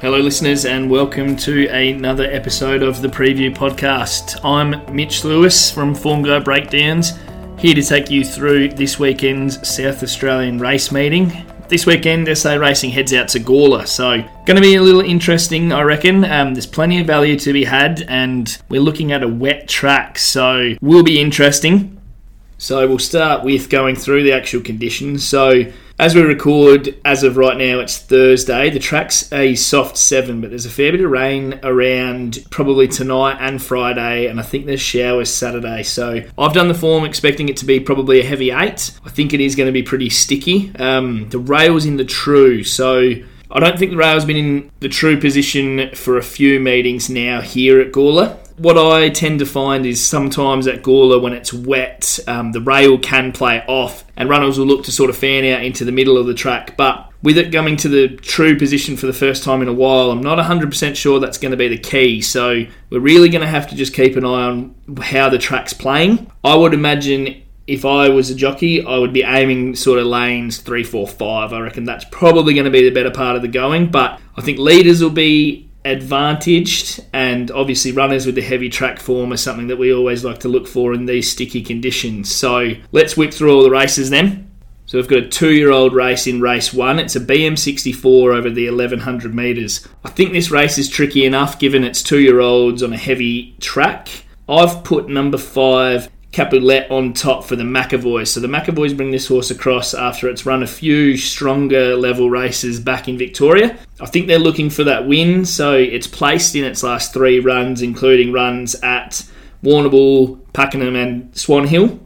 Hello, listeners, and welcome to another episode of the Preview Podcast. I'm Mitch Lewis from Form Guide Breakdowns, here to take you through this weekend's South Australian race meeting. This weekend, SA Racing heads out to Gawler, so going to be a little interesting, I reckon. Um, there's plenty of value to be had, and we're looking at a wet track, so will be interesting. So we'll start with going through the actual conditions. So as we record, as of right now, it's Thursday. The track's a soft seven, but there's a fair bit of rain around probably tonight and Friday, and I think there's showers Saturday. So I've done the form expecting it to be probably a heavy eight. I think it is going to be pretty sticky. Um, the rail's in the true, so I don't think the rail's been in the true position for a few meetings now here at Gawler what I tend to find is sometimes at Gawler when it's wet, um, the rail can play off, and runners will look to sort of fan out into the middle of the track. But with it coming to the true position for the first time in a while, I'm not 100% sure that's going to be the key. So we're really going to have to just keep an eye on how the track's playing. I would imagine if I was a jockey, I would be aiming sort of lanes three, four, five. I reckon that's probably going to be the better part of the going. But I think leaders will be advantaged, and obviously runners with the heavy track form are something that we always like to look for in these sticky conditions. So let's whip through all the races then. So we've got a two-year-old race in race one. It's a BM64 over the 1100 metres. I think this race is tricky enough given it's two-year-olds on a heavy track. I've put number five Capulet on top for the McAvoys. So the McAvoys bring this horse across after it's run a few stronger level races back in Victoria. I think they're looking for that win, so it's placed in its last three runs, including runs at Warrnambool, Pakenham, and Swan Hill.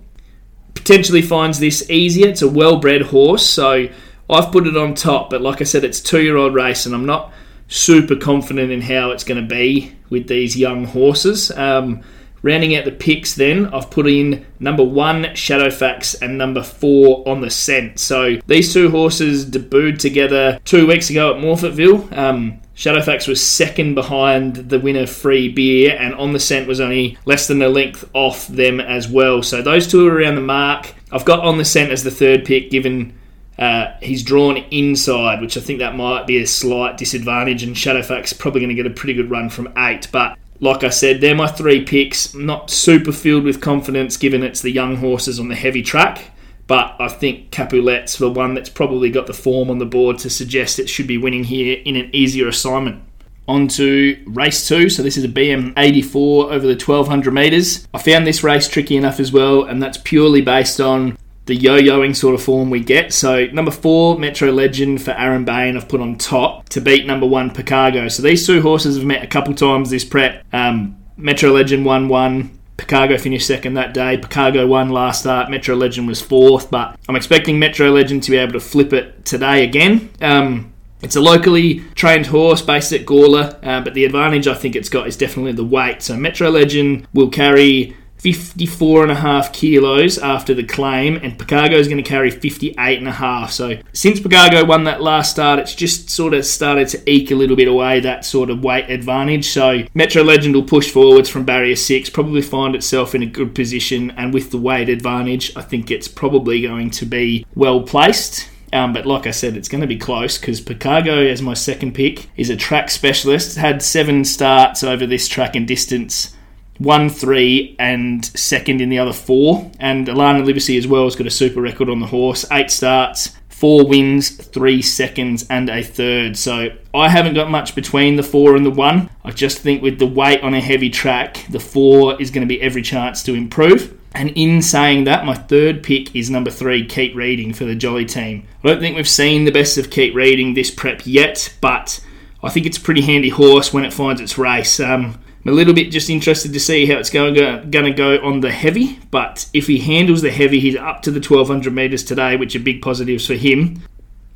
Potentially finds this easier. It's a well bred horse, so I've put it on top, but like I said, it's two year old race, and I'm not super confident in how it's going to be with these young horses. Um, Rounding out the picks, then I've put in number one Shadowfax and number four on the scent. So these two horses debuted together two weeks ago at Morphettville. Um, Shadowfax was second behind the winner Free Beer, and on the scent was only less than a length off them as well. So those two are around the mark. I've got on the scent as the third pick, given uh, he's drawn inside, which I think that might be a slight disadvantage, and Shadowfax probably going to get a pretty good run from eight. But like I said, they're my three picks. Not super filled with confidence given it's the young horses on the heavy track, but I think Capulet's the one that's probably got the form on the board to suggest it should be winning here in an easier assignment. On to race two. So, this is a BM 84 over the 1200 metres. I found this race tricky enough as well, and that's purely based on the yo-yoing sort of form we get. So number four, Metro Legend for Aaron Bain, I've put on top to beat number one, Picargo. So these two horses have met a couple times this prep. Um, Metro Legend won one. Picargo finished second that day. Picargo won last start. Metro Legend was fourth, but I'm expecting Metro Legend to be able to flip it today again. Um, it's a locally trained horse based at Gawler, uh, but the advantage I think it's got is definitely the weight. So Metro Legend will carry 54 and a half kilos after the claim, and Picargo is going to carry 58 and a half. So since Picargo won that last start, it's just sort of started to eke a little bit away that sort of weight advantage. So Metro Legend will push forwards from barrier six, probably find itself in a good position, and with the weight advantage, I think it's probably going to be well placed. Um, but like I said, it's going to be close because Picargo, as my second pick, is a track specialist. Had seven starts over this track and distance one, three, and second in the other four. And Alana Livesey as well has got a super record on the horse. Eight starts, four wins, three seconds, and a third. So I haven't got much between the four and the one. I just think with the weight on a heavy track, the four is going to be every chance to improve. And in saying that, my third pick is number three, Keep Reading for the Jolly team. I don't think we've seen the best of Keep Reading this prep yet, but I think it's a pretty handy horse when it finds its race. Um, I'm a little bit just interested to see how it's going, to go on the heavy, but if he handles the heavy, he's up to the 1200 metres today, which are big positives for him.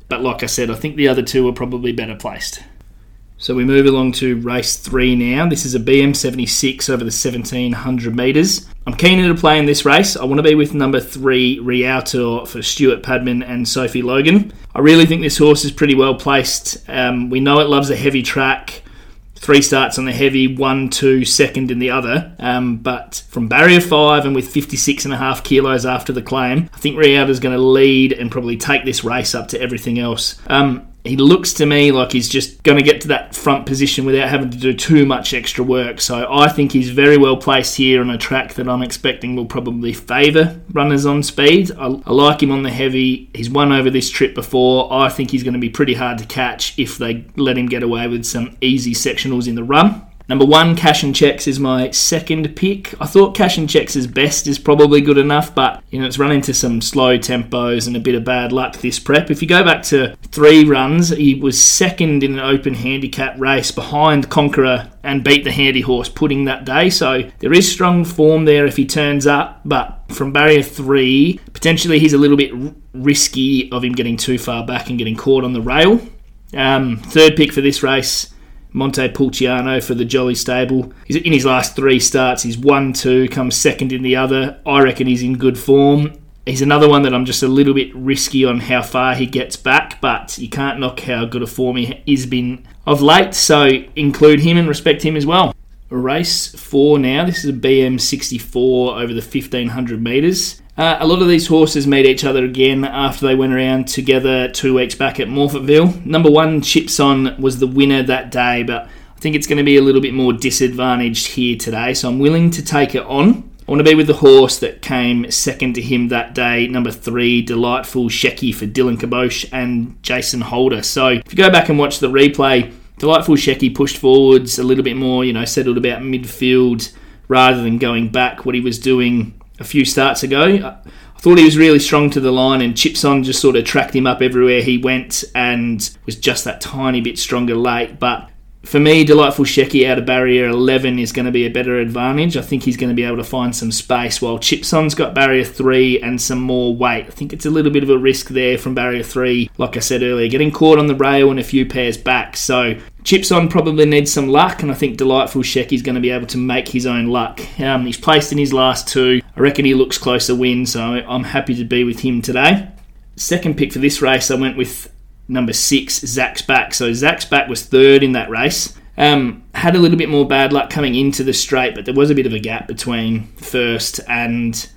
But like I said, I think the other two are probably better placed. So we move along to race three now. This is a BM76 over the 1700 metres. I'm keen to play in this race. I want to be with number three, Rialto, for Stuart Padman and Sophie Logan. I really think this horse is pretty well placed. Um, we know it loves a heavy track three starts on the heavy, one, two, second in the other. Um, but from barrier five and with 56 and a half kilos after the claim, I think Rialto is going to lead and probably take this race up to everything else. Um, he looks to me like he's just going to get to that front position without having to do too much extra work. So I think he's very well placed here on a track that I'm expecting will probably favour runners on speed. I, I, like him on the heavy. He's won over this trip before. I think he's going to be pretty hard to catch if they let him get away with some easy sectionals in the run. Number one, Cash and Checks is my second pick. I thought Cash and Checks' is best is probably good enough, but you know it's run into some slow tempos and a bit of bad luck this prep. If you go back to three runs, he was second in an open handicap race behind Conqueror and beat the handy horse Pudding that day. So there is strong form there if he turns up, but from barrier three, potentially he's a little bit risky of him getting too far back and getting caught on the rail. Um, third pick for this race. Montepulciano for the Jolly Stable. He's in his last three starts. He's won two, comes second in the other. I reckon he's in good form. He's another one that I'm just a little bit risky on how far he gets back, but you can't knock how good a form he has been of late. So include him and respect him as well. Race four now. This is a BM64 over the 1500 metres. Uh, a lot of these horses meet each other again after they went around together two weeks back at Morphettville. Number one, Chipson, was the winner that day, but I think it's going to be a little bit more disadvantaged here today, so I'm willing to take it on. I want to be with the horse that came second to him that day, number three, Delightful Shecky for Dylan Kabosh and Jason Holder. So if you go back and watch the replay, Delightful Shecky pushed forwards a little bit more, you know, settled about midfield rather than going back what he was doing a few starts ago. I thought he was really strong to the line, and Chipson just sort of tracked him up everywhere he went and was just that tiny bit stronger late. But for me, Delightful Shecky out of barrier 11 is going to be a better advantage. I think he's going to be able to find some space while Chipson's got barrier 3 and some more weight. I think it's a little bit of a risk there from barrier 3, like I said earlier, getting caught on the rail and a few pairs back. So Chipson probably needs some luck, and I think Delightful Shecky's going to be able to make his own luck. Um, he's placed in his last two. I reckon he looks close to win, so I'm happy to be with him today. Second pick for this race, I went with number six, Zach's back. So Zach's back was third in that race. Um, had a little bit more bad luck coming into the straight, but there was a bit of a gap between first and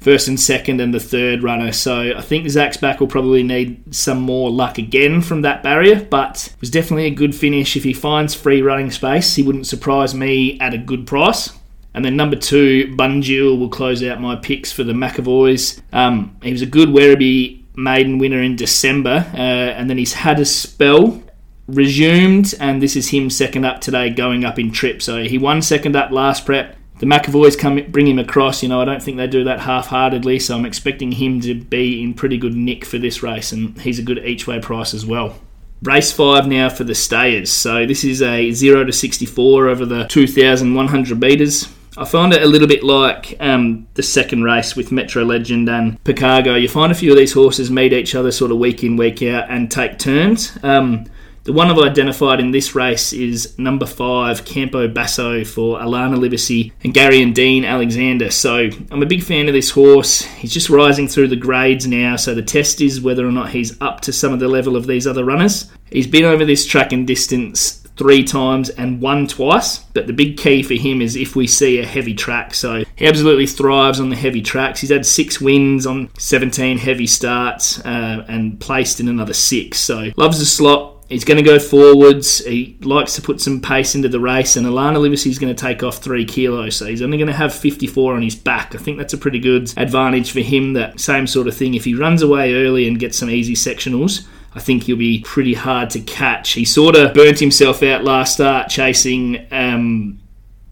first and second and the third runner. So I think Zach's back will probably need some more luck again from that barrier, but it was definitely a good finish. If he finds free running space, he wouldn't surprise me at a good price. And then number two, Bunjil will close out my picks for the McAvoys. Um, he was a good Werribee maiden winner in December, uh, and then he's had a spell resumed, and this is him second up today, going up in trip. So he won second up last prep. The McAvoys come bring him across. You know, I don't think they do that half-heartedly. So I'm expecting him to be in pretty good nick for this race, and he's a good each-way price as well. Race five now for the stayers. So this is a zero to 64 over the 2,100 meters. I find it a little bit like um, the second race with Metro Legend and Picargo. You find a few of these horses meet each other sort of week in, week out and take turns. Um, the one I've identified in this race is number five, Campo Basso for Alana Livesey and Gary and Dean Alexander. So I'm a big fan of this horse. He's just rising through the grades now, so the test is whether or not he's up to some of the level of these other runners. He's been over this track and distance three times and won twice. But the big key for him is if we see a heavy track. So he absolutely thrives on the heavy tracks. He's had six wins on 17 heavy starts uh, and placed in another six. So loves the slot. He's going to go forwards. He likes to put some pace into the race, and Alana Livesey is going to take off three kilos, so he's only going to have 54 on his back. I think that's a pretty good advantage for him. That same sort of thing. If he runs away early and gets some easy sectionals, I think he'll be pretty hard to catch. He sort of burnt himself out last start chasing um,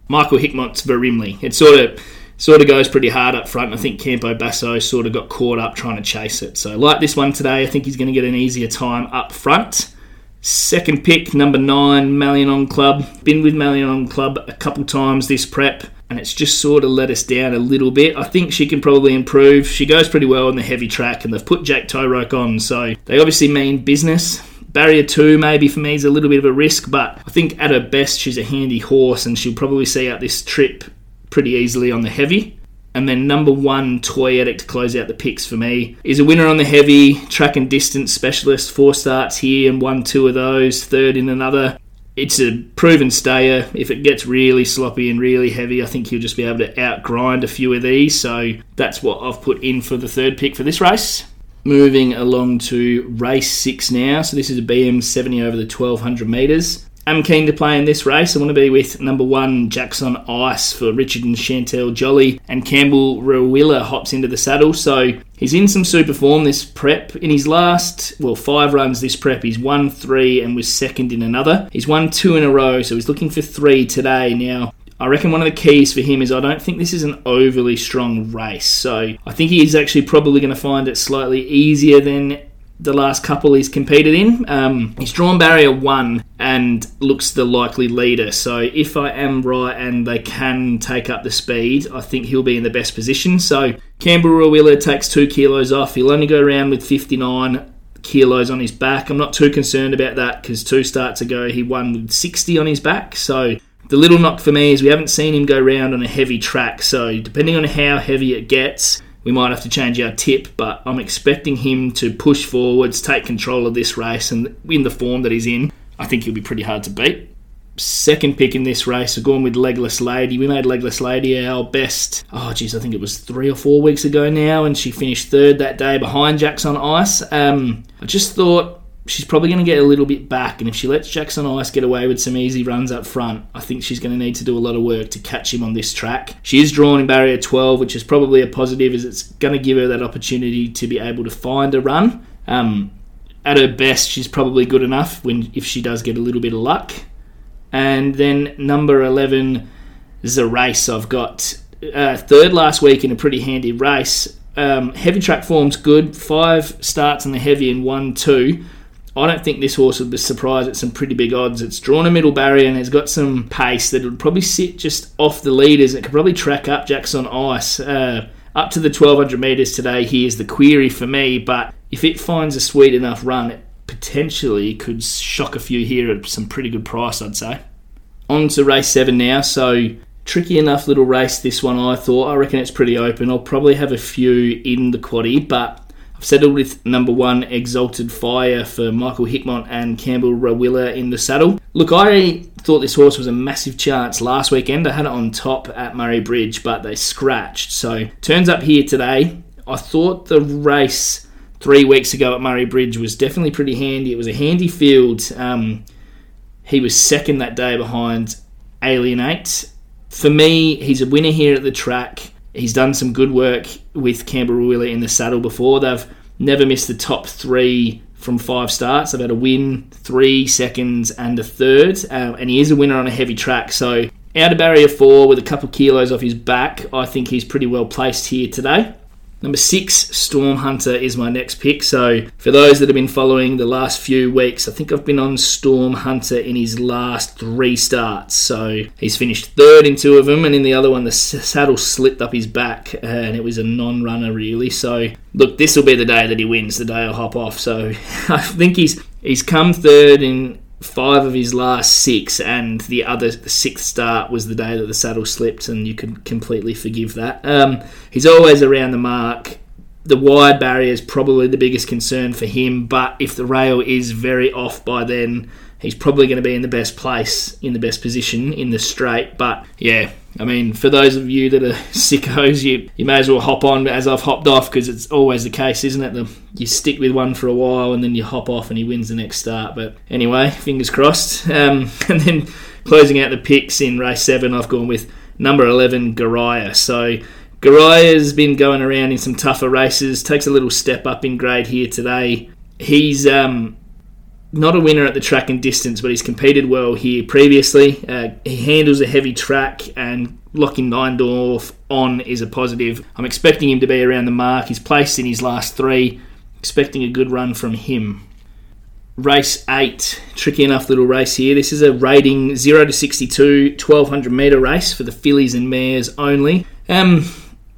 Michael Hickmott's Barimley. It sort of sort of goes pretty hard up front. I think Campo Basso sort of got caught up trying to chase it. So like this one today, I think he's going to get an easier time up front. Second pick, number nine, Malianon Club. Been with Malianon Club a couple times this prep and it's just sort of let us down a little bit. I think she can probably improve. She goes pretty well on the heavy track, and they've put Jack Toeroek on, so they obviously mean business. Barrier two, maybe for me, is a little bit of a risk, but I think at her best, she's a handy horse, and she'll probably see out this trip pretty easily on the heavy. And then number one, Toy Addict to close out the picks for me. Is a winner on the heavy, track and distance specialist. Four starts here and won two of those, third in another it's a proven stayer. If it gets really sloppy and really heavy, I think he'll just be able to outgrind a few of these. So that's what I've put in for the third pick for this race. Moving along to race six now. So this is a BM 70 over the 1200 metres. I'm keen to play in this race. I want to be with number one Jackson Ice for Richard and Chantel Jolly, and Campbell Rawiller hops into the saddle. So he's in some super form this prep. In his last, well, five runs this prep, he's won three and was second in another. He's won two in a row, so he's looking for three today. Now, I reckon one of the keys for him is I don't think this is an overly strong race. So I think he is actually probably going to find it slightly easier than the last couple he's competed in. Um, he's drawn barrier one and looks the likely leader. So if I am right and they can take up the speed, I think he'll be in the best position. So Campbell Rawiller takes two kilos off. He'll only go around with 59 kilos on his back. I'm not too concerned about that because two starts ago he won with 60 on his back. So the little knock for me is we haven't seen him go round on a heavy track. So depending on how heavy it gets, we might have to change our tip, but I'm expecting him to push forwards, take control of this race, and in the form that he's in, I think he'll be pretty hard to beat. Second pick in this race, we're going with Legless Lady. We made Legless Lady our best, oh geez, I think it was three or four weeks ago now, and she finished third that day behind Jackson Ice. Um, I just thought she's probably going to get a little bit back, and if she lets Jackson Ice get away with some easy runs up front, I think she's going to need to do a lot of work to catch him on this track. She is drawn in barrier 12, which is probably a positive, as it's going to give her that opportunity to be able to find a run. Um, at her best, she's probably good enough when if she does get a little bit of luck. And then number 11 is a race I've got uh, third last week in a pretty handy race. Um, heavy track form's good. Five starts in the heavy and one two. I don't think this horse would be surprised at some pretty big odds. It's drawn a middle barrier and it's got some pace that would probably sit just off the leaders. It could probably track up Jackson Ice. Uh, up to the 1200 metres today, here's the query for me, but if it finds a sweet enough run, it potentially could shock a few here at some pretty good price, I'd say. On to race 7 now, so tricky enough little race this one, I thought. I reckon it's pretty open. I'll probably have a few in the quaddy, but I've settled with number one, Exalted Fire, for Michael Hickmott and Campbell Rawiller in the saddle. Look, I thought this horse was a massive chance last weekend. I had it on top at Murray Bridge, but they scratched. So, turns up here today. I thought the race three weeks ago at Murray Bridge was definitely pretty handy. It was a handy field. Um, he was second that day behind Alienate. For me, he's a winner here at the track. He's done some good work with Campbell Rawiller in the saddle before. They've never missed the top three from five starts. They've had a win, three seconds, and a third. Um, and he is a winner on a heavy track. So out of barrier four with a couple of kilos off his back, I think he's pretty well placed here today. Number six, Storm Hunter is my next pick. So, for those that have been following the last few weeks, I think I've been on Storm Hunter in his last three starts. So, he's finished third in two of them, and in the other one, the saddle slipped up his back, and it was a non runner, really. So, look, this will be the day that he wins, the day I'll hop off. So, I think he's he's come third in five of his last six, and the other the sixth start was the day that the saddle slipped, and you could completely forgive that. Um, he's always around the mark. The wide barrier is probably the biggest concern for him, but if the rail is very off by then, he's probably going to be in the best place, in the best position in the straight. But yeah, I mean, for those of you that are sickos, you, you may as well hop on as I've hopped off because it's always the case, isn't it? The, you stick with one for a while and then you hop off and he wins the next start. But anyway, fingers crossed. Um, and then closing out the picks in race seven, I've gone with number 11, Gariah. So Gariah's been going around in some tougher races, takes a little step up in grade here today. He's um, not a winner at the track and distance, but he's competed well here previously. Uh, he handles a heavy track, and Lachlan Neindorf on is a positive. I'm expecting him to be around the mark. He's placed in his last three, expecting a good run from him. Race 8, tricky enough little race here. This is a rating 0 to 62, 1200 metre race for the fillies and mares only. Um,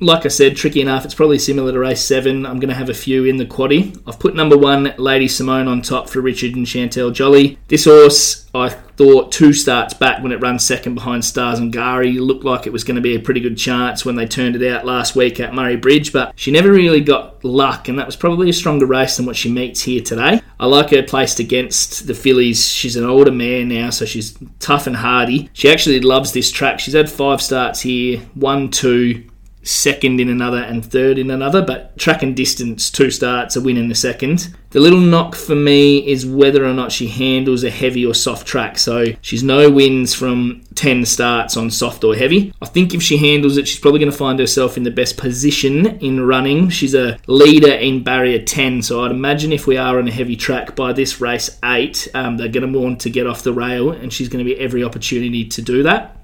like I said, tricky enough. It's probably similar to race seven. I'm going to have a few in the quaddy. I've put number one, Lady Simone, on top for Richard and Chantel Jolly. This horse, I thought two starts back when it ran second behind Stars and Gari looked like it was going to be a pretty good chance when they turned it out last week at Murray Bridge, but she never really got luck, and that was probably a stronger race than what she meets here today. I like her placed against the fillies. She's an older mare now, so she's tough and hardy. She actually loves this track. She's had five starts here, one, two, second in another and third in another, but track and distance, two starts, a win in the second. The little knock for me is whether or not she handles a heavy or soft track. So she's no wins from 10 starts on soft or heavy. I think if she handles it, she's probably going to find herself in the best position in running. She's a leader in barrier 10, so I'd imagine if we are on a heavy track by this race 8, um, they're going to want to get off the rail, and she's going to be every opportunity to do that.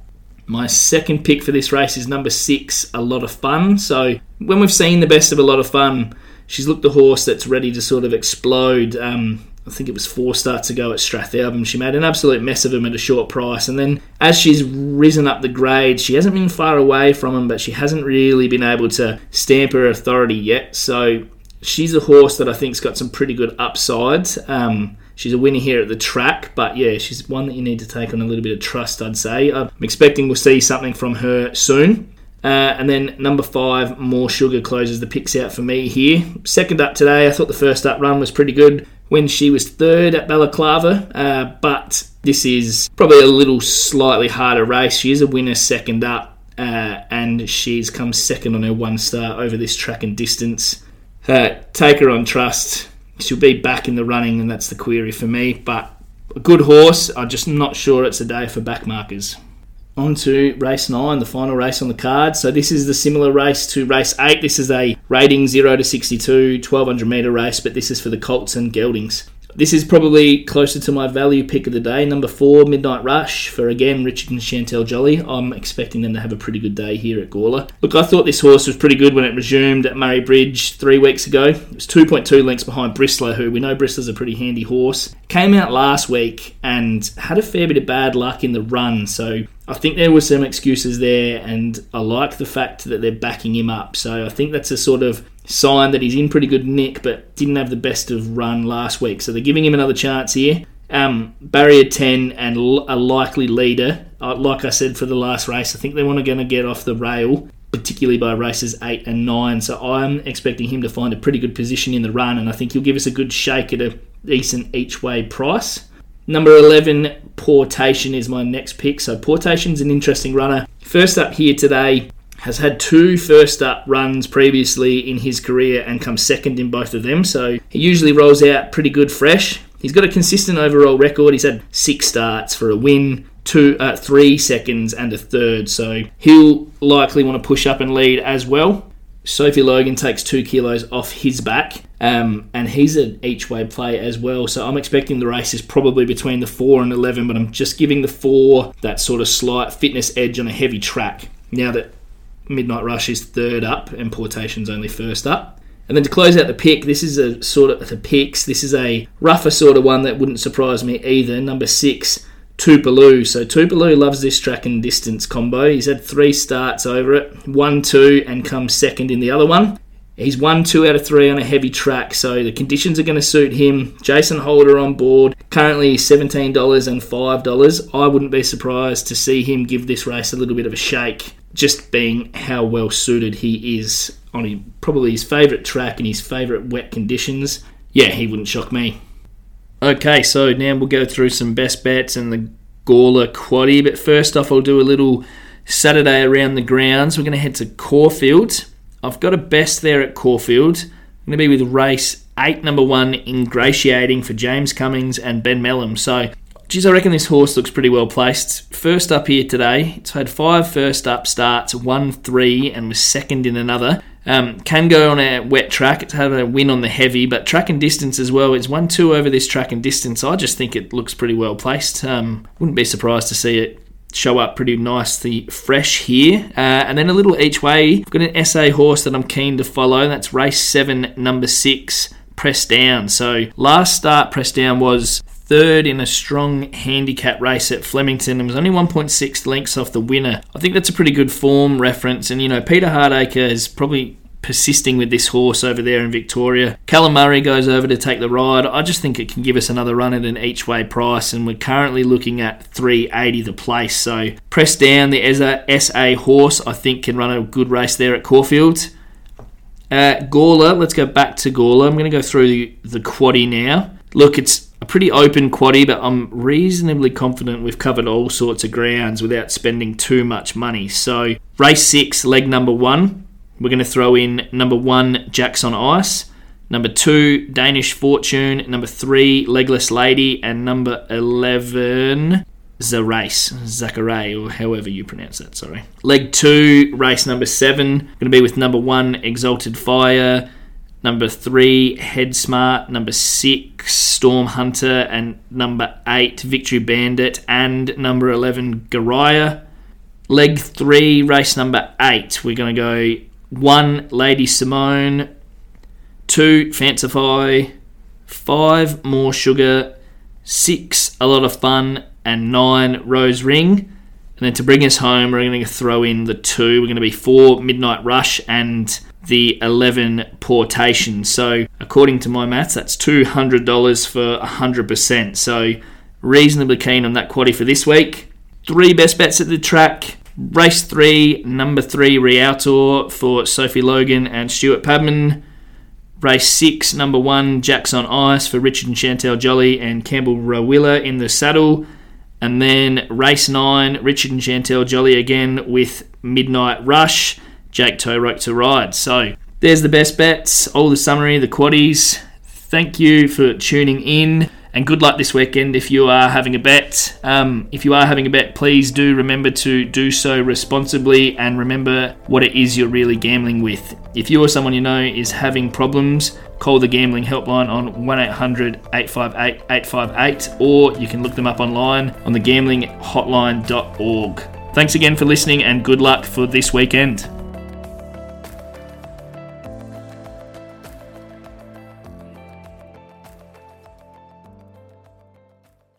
My second pick for this race is number six, A Lot of Fun. So, when we've seen the best of A Lot of Fun, she's looked a horse that's ready to sort of explode. Um, I think it was four starts ago at Strathalbyn. She made an absolute mess of him at a short price. And then as she's risen up the grade, she hasn't been far away from him, but she hasn't really been able to stamp her authority yet. So she's a horse that I think's got some pretty good upsides. Um, she's a winner here at the track, but yeah, she's one that you need to take on a little bit of trust, I'd say. I'm expecting we'll see something from her soon. Uh, and then number five, More Sugar closes the picks out for me here. Second up today, I thought the first up run was pretty good when she was third at Balaclava, uh, but this is probably a little slightly harder race. She is a winner second up, uh, and she's come second on her one star over this track and distance. Uh, take her on trust. She'll be back in the running, and that's the query for me. But a good horse. I'm just not sure it's a day for backmarkers. On to race nine, the final race on the card. So this is the similar race to race eight. This is a rating 0 to 62, 1200 metre race, but this is for the Colts and Geldings. This is probably closer to my value pick of the day. Number four, Midnight Rush, for again Richard and Chantel Jolly. I'm expecting them to have a pretty good day here at Gawler. Look, I thought this horse was pretty good when it resumed at Murray Bridge three weeks ago. It was 2.2 lengths behind Bristler, who we know Bristler's a pretty handy horse. Came out last week and had a fair bit of bad luck in the run, so I think there were some excuses there, and I like the fact that they're backing him up. So I think that's a sort of sign that he's in pretty good nick, but didn't have the best of run last week. So they're giving him another chance here. Um, barrier 10 and a likely leader. Uh, like I said for the last race, I think they want to going to get off the rail, particularly by races 8 and 9. So I'm expecting him to find a pretty good position in the run, and I think he'll give us a good shake at a decent each way price. Number 11, Portation is my next pick. So Portation's an interesting runner. First up here today, has had two first up runs previously in his career and come second in both of them. So he usually rolls out pretty good fresh. He's got a consistent overall record. He's had six starts for a win, two, uh, three seconds, and a third. So he'll likely want to push up and lead as well. Sophie Logan takes two kilos off his back, um, and he's an each way play as well. So I'm expecting the race is probably between the four and eleven, but I'm just giving the four that sort of slight fitness edge on a heavy track. Now that Midnight Rush is third up and Portation's only first up. And then to close out the pick, this is a sort of the picks. This is a rougher sort of one that wouldn't surprise me either. Number six, Tupelo. So Tupelo loves this track and distance combo. He's had three starts over it, one, two, and comes second in the other one. He's won two out of three on a heavy track, so the conditions are going to suit him. Jason Holder on board, currently $17 and $5. I wouldn't be surprised to see him give this race a little bit of a shake just being how well suited he is on his, probably his favourite track and his favourite wet conditions, yeah, he wouldn't shock me. Okay, so now we'll go through some best bets and the Gawler Quaddy. But first off, I'll do a little Saturday around the grounds. We're going to head to Caulfield. I've got a best there at Caulfield. I'm going to be with race 8, number 1, Ingratiating for James Cummings and Ben Melham. So Geez, I reckon this horse looks pretty well placed. First up here today, it's had five first up starts, one, three, and was second in another. Um, can go on a wet track. It's had a win on the heavy, but track and distance as well. It's won two over this track and distance. I just think it looks pretty well placed. Um, wouldn't be surprised to see it show up pretty nicely fresh here. Uh, and then a little each way. I've got an SA horse that I'm keen to follow. That's race seven, number six, press down. So last start press down was third in a strong handicap race at Flemington and was only 1.6 lengths off the winner. I think that's a pretty good form reference. And, you know, Peter Hardacre is probably persisting with this horse over there in Victoria. Callum Murray goes over to take the ride. I just think it can give us another run at an each way price, and we're currently looking at 380 the place. So press down the SA horse. I think can run a good race there at Caulfield. Uh, Gawler, let's go back to Gawler. I'm going to go through the, the quaddy now. Look, it's a pretty open quaddy, but I'm reasonably confident we've covered all sorts of grounds without spending too much money. So, race six, leg number one. We're going to throw in number one, Jackson Ice. Number two, Danish Fortune. Number three, Legless Lady. And number 11, Zarace, Zachary, or however you pronounce that, sorry. Leg two, race number seven. Going to be with number one, Exalted Fire. Number three, Head Smart. Number six, Storm Hunter. And number eight, Victory Bandit. And number 11, Garaya. Leg three, race number eight. We're going to go one, Lady Simone. Two, Fancify. Five, More Sugar. Six, A Lot of Fun. And nine, Rose Ring. And then to bring us home, we're going to throw in the two. We're going to be four, Midnight Rush. And the 11 portation. So, according to my maths, that's $200 for 100%. So, reasonably keen on that quaddy for this week. Three best bets at the track. Race three, number three, Rialto for Sophie Logan and Stuart Padman. Race six, number one, Jackson Ice for Richard and Chantel Jolly and Campbell Rawiller in the saddle. And then race nine, Richard and Chantel Jolly again with Midnight Rush. Jake Toeroek to ride. So there's the best bets, all the summary, the quaddies. Thank you for tuning in and good luck this weekend if you are having a bet. Um, if you are having a bet, please do remember to do so responsibly and remember what it is you're really gambling with. If you or someone you know is having problems, call the gambling helpline on 1800 858 858 or you can look them up online on the gamblinghotline.org. Thanks again for listening and good luck for this weekend.